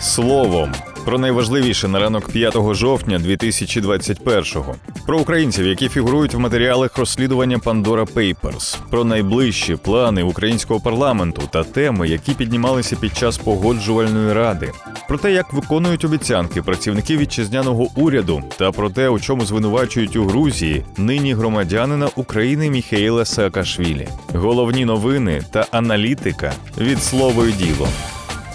Словом про найважливіше на ранок 5 жовтня 2021-го. Про українців, які фігурують в матеріалах розслідування Pandora Papers, про найближчі плани українського парламенту та теми, які піднімалися під час погоджувальної ради, про те, як виконують обіцянки працівники вітчизняного уряду, та про те, у чому звинувачують у Грузії нині громадянина України Міхаїла Саакашвілі. Головні новини та аналітика від слово і діло.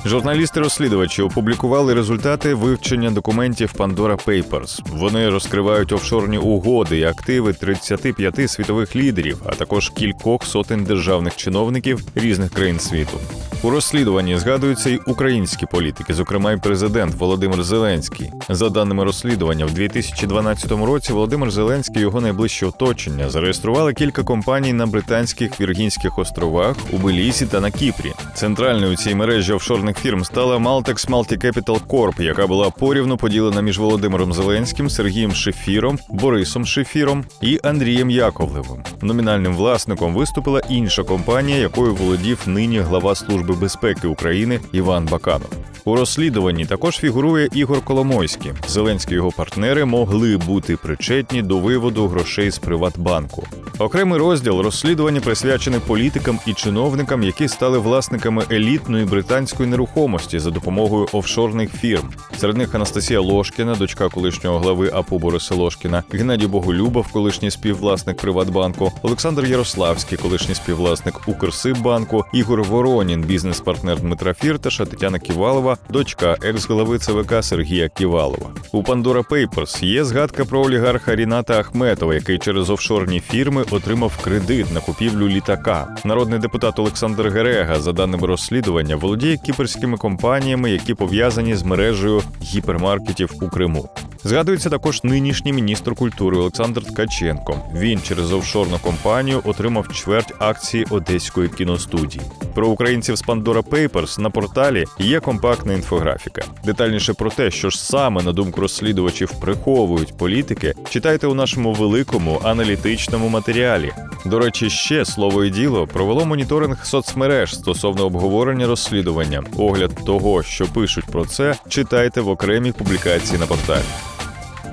Журналісти-розслідувачі опублікували результати вивчення документів Pandora Papers. Вони розкривають офшорні угоди і активи 35 світових лідерів, а також кількох сотень державних чиновників різних країн світу. У розслідуванні згадуються й українські політики, зокрема й президент Володимир Зеленський. За даними розслідування, в 2012 році Володимир Зеленський і його найближче оточення зареєстрували кілька компаній на британських Віргінських островах, у Белісі та на Кіпрі. Центральною у цій мережі офшорних фірм стала Maltex Multicapital Corp, яка була порівну поділена між Володимиром Зеленським, Сергієм Шефіром, Борисом Шефіром і Андрієм Яковлевим. Номінальним власником виступила інша компанія, якою володів нині глава служби безпеки України Іван Баканов. У розслідуванні також фігурує Ігор Коломойський. Зеленський його партнери могли бути причетні до виводу грошей з Приватбанку. Окремий розділ розслідування присвячений політикам і чиновникам, які стали власниками елітної британської нерухомості за допомогою офшорних фірм. Серед них Анастасія Лошкіна, дочка колишнього глави АПУ Бориса Лошкіна, Геннадій Боголюбов, колишній співвласник Приватбанку, Олександр Ярославський, колишній співвласник Укрсиббанку, Ігор Воронін, бізнес-партнер Дмитра Фірташа, Тетяна Ківалова, дочка екс-голови ЦВК Сергія Ківалова. У Pandora Papers є згадка про олігарха Ріната Ахметова, який через офшорні фірми отримав кредит на купівлю літака. Народний депутат Олександр Герега, за даними розслідування, володіє кіперськими компаніями, які пов'язані з мережею гіпермаркетів у Криму. Згадується також нинішній міністр культури Олександр Ткаченко. Він через офшорну компанію отримав чверть акції одеської кіностудії. Про українців з Pandora Papers на порталі є компактна інфографіка. Детальніше про те, що ж саме на думку розслідувачів приховують політики, читайте у нашому великому аналітичному матеріалі. До речі, ще слово і діло провело моніторинг соцмереж стосовно обговорення розслідування. Огляд того, що пишуть про це, читайте в окремій публікації на порталі.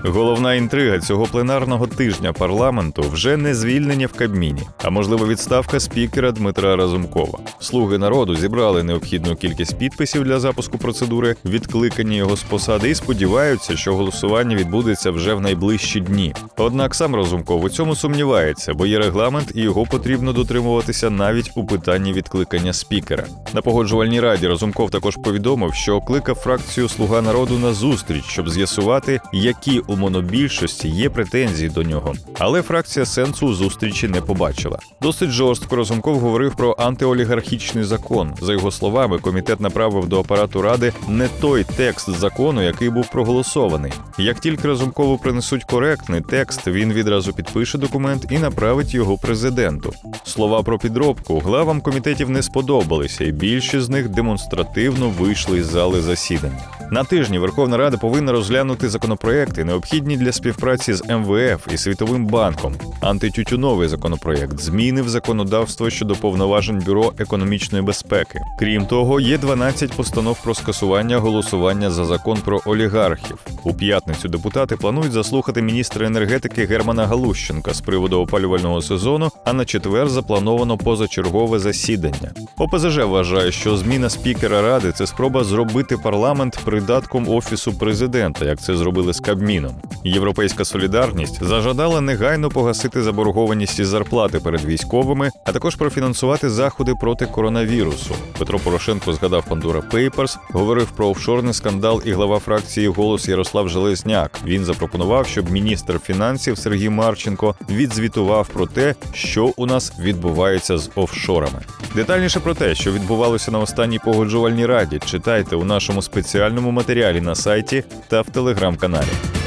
Головна інтрига цього пленарного тижня парламенту вже не звільнення в Кабміні, а можливо відставка спікера Дмитра Разумкова. Слуги народу зібрали необхідну кількість підписів для запуску процедури відкликання його з посади і сподіваються, що голосування відбудеться вже в найближчі дні. Однак сам Разумков у цьому сумнівається, бо є регламент, і його потрібно дотримуватися навіть у питанні відкликання спікера. На погоджувальній раді Разумков також повідомив, що окликав фракцію Слуга народу на зустріч, щоб з'ясувати, які у монобільшості є претензії до нього. Але фракція сенсу зустрічі не побачила. Досить жорстко Разумков говорив про антиолігархічний закон. За його словами, комітет направив до апарату ради не той текст закону, який був проголосований. Як тільки Разумкову принесуть коректний текст, він відразу підпише документ і направить його президенту. Слова про підробку главам комітетів не сподобалися, і більшість з них демонстративно вийшли із зали засідання. На тижні Верховна Рада повинна розглянути законопроекти, необхідні для співпраці з МВФ і Світовим банком, антитютюновий законопроект, зміни в законодавство щодо повноважень бюро економічної безпеки. Крім того, є 12 постанов про скасування голосування за закон про олігархів. У п'ятницю депутати планують заслухати міністра енергетики Германа Галущенка з приводу опалювального сезону. А на четвер заплановано позачергове засідання. ОПЗЖ вважає, що зміна спікера ради це спроба зробити парламент придатком офісу президента, як це зробили з Кабміном. Європейська солідарність зажадала негайно погасити заборгованість із зарплати перед військовими, а також профінансувати заходи проти коронавірусу. Петро Порошенко згадав Pandora Papers, говорив про офшорний скандал і глава фракції голос Ярослав Железняк. Він запропонував, щоб міністр фінансів Сергій Марченко відзвітував про те, що у нас відбувається з офшорами. Детальніше про те, що відбувалося на останній погоджувальній раді, читайте у нашому спеціальному матеріалі на сайті та в телеграм-каналі.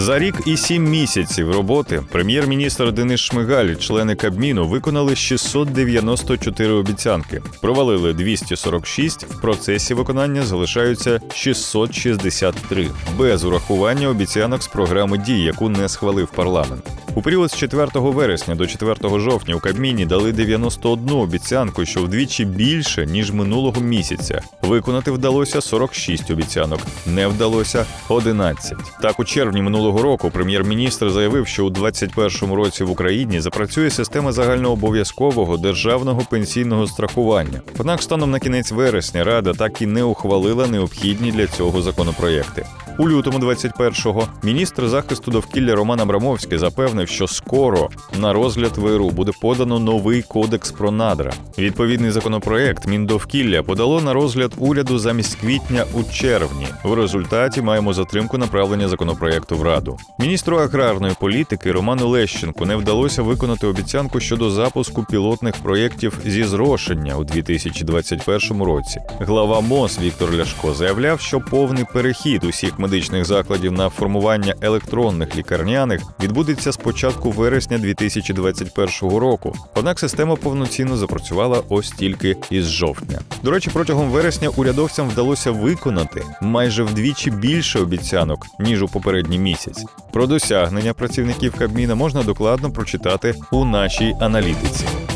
За рік і сім місяців роботи прем'єр-міністр Денис Шмигаль, члени Кабміну, виконали 694 обіцянки, провалили 246, в процесі виконання залишаються 663, без урахування обіцянок з програми дій, яку не схвалив парламент. У період з 4 вересня до 4 жовтня у Кабміні дали 91 обіцянку, що вдвічі більше ніж минулого місяця. Виконати вдалося 46 обіцянок, не вдалося 11. Так, у червні минулого року прем'єр-міністр заявив, що у 2021 році в Україні запрацює система загальнообов'язкового державного пенсійного страхування. Однак, станом на кінець вересня рада так і не ухвалила необхідні для цього законопроєкти. У лютому 21-го міністр захисту довкілля Роман Абрамовський запевнив, що скоро на розгляд ВРУ буде подано новий кодекс про надра. Відповідний законопроект Міндовкілля подало на розгляд уряду замість квітня у червні. В результаті маємо затримку направлення законопроекту в раду. Міністру аграрної політики Роману Лещенку не вдалося виконати обіцянку щодо запуску пілотних проєктів зі зрошення у 2021 році. Глава МОЗ Віктор Ляшко заявляв, що повний перехід усіх медичних закладів на формування електронних лікарняних відбудеться з початку вересня 2021 року. Однак система повноцінно запрацювала ось тільки із жовтня. До речі, протягом вересня урядовцям вдалося виконати майже вдвічі більше обіцянок ніж у попередній місяць. Про досягнення працівників Кабміна можна докладно прочитати у нашій аналітиці.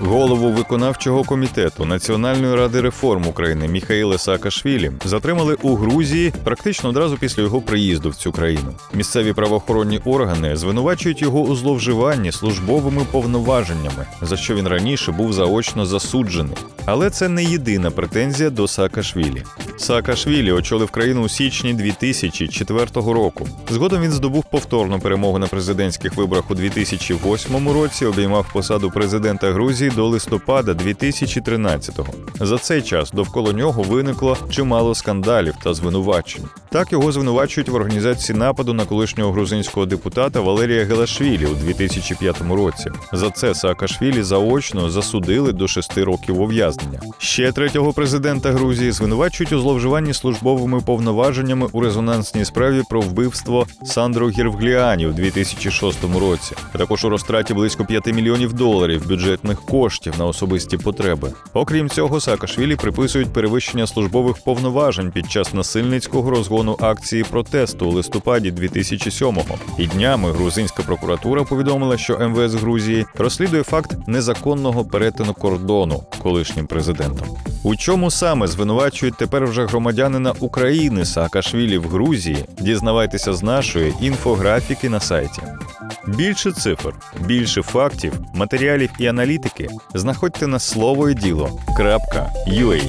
Голову виконавчого комітету Національної ради реформ України Міхаїла Саакашвілі затримали у Грузії практично одразу після його приїзду в цю країну. Місцеві правоохоронні органи звинувачують його у зловживанні службовими повноваженнями, за що він раніше був заочно засуджений. Але це не єдина претензія до Саакашвілі. Саакашвілі очолив країну у січні 2004 року. Згодом він здобув повторну перемогу на президентських виборах у 2008 році, обіймав посаду президента Грузії до листопада 2013-го. За цей час довкола нього виникло чимало скандалів та звинувачень. Так його звинувачують в організації нападу на колишнього грузинського депутата Валерія Гелашвілі у 2005 році. За це Саакашвілі заочно засудили до шести років ув'язнення. Ще третього президента Грузії звинувачують у зловживанні службовими повноваженнями у резонансній справі про вбивство Сандро Гірвгліані у 2006 році, а також у розтраті близько 5 мільйонів доларів бюджетних коштів на особисті потреби. Окрім цього, Саакашвілі приписують перевищення службових повноважень під час насильницького розгону акції протесту у листопаді 2007-го. І днями грузинська прокуратура повідомила, що МВС Грузії розслідує факт незаконного перетину кордону колишнім президентом. У чому саме звинувачують тепер вже громадянина України Саакашвілі в Грузії? Дізнавайтеся з нашої інфографіки на сайті. Більше цифр, більше фактів, матеріалів і аналітики знаходьте на слово і діло.ua.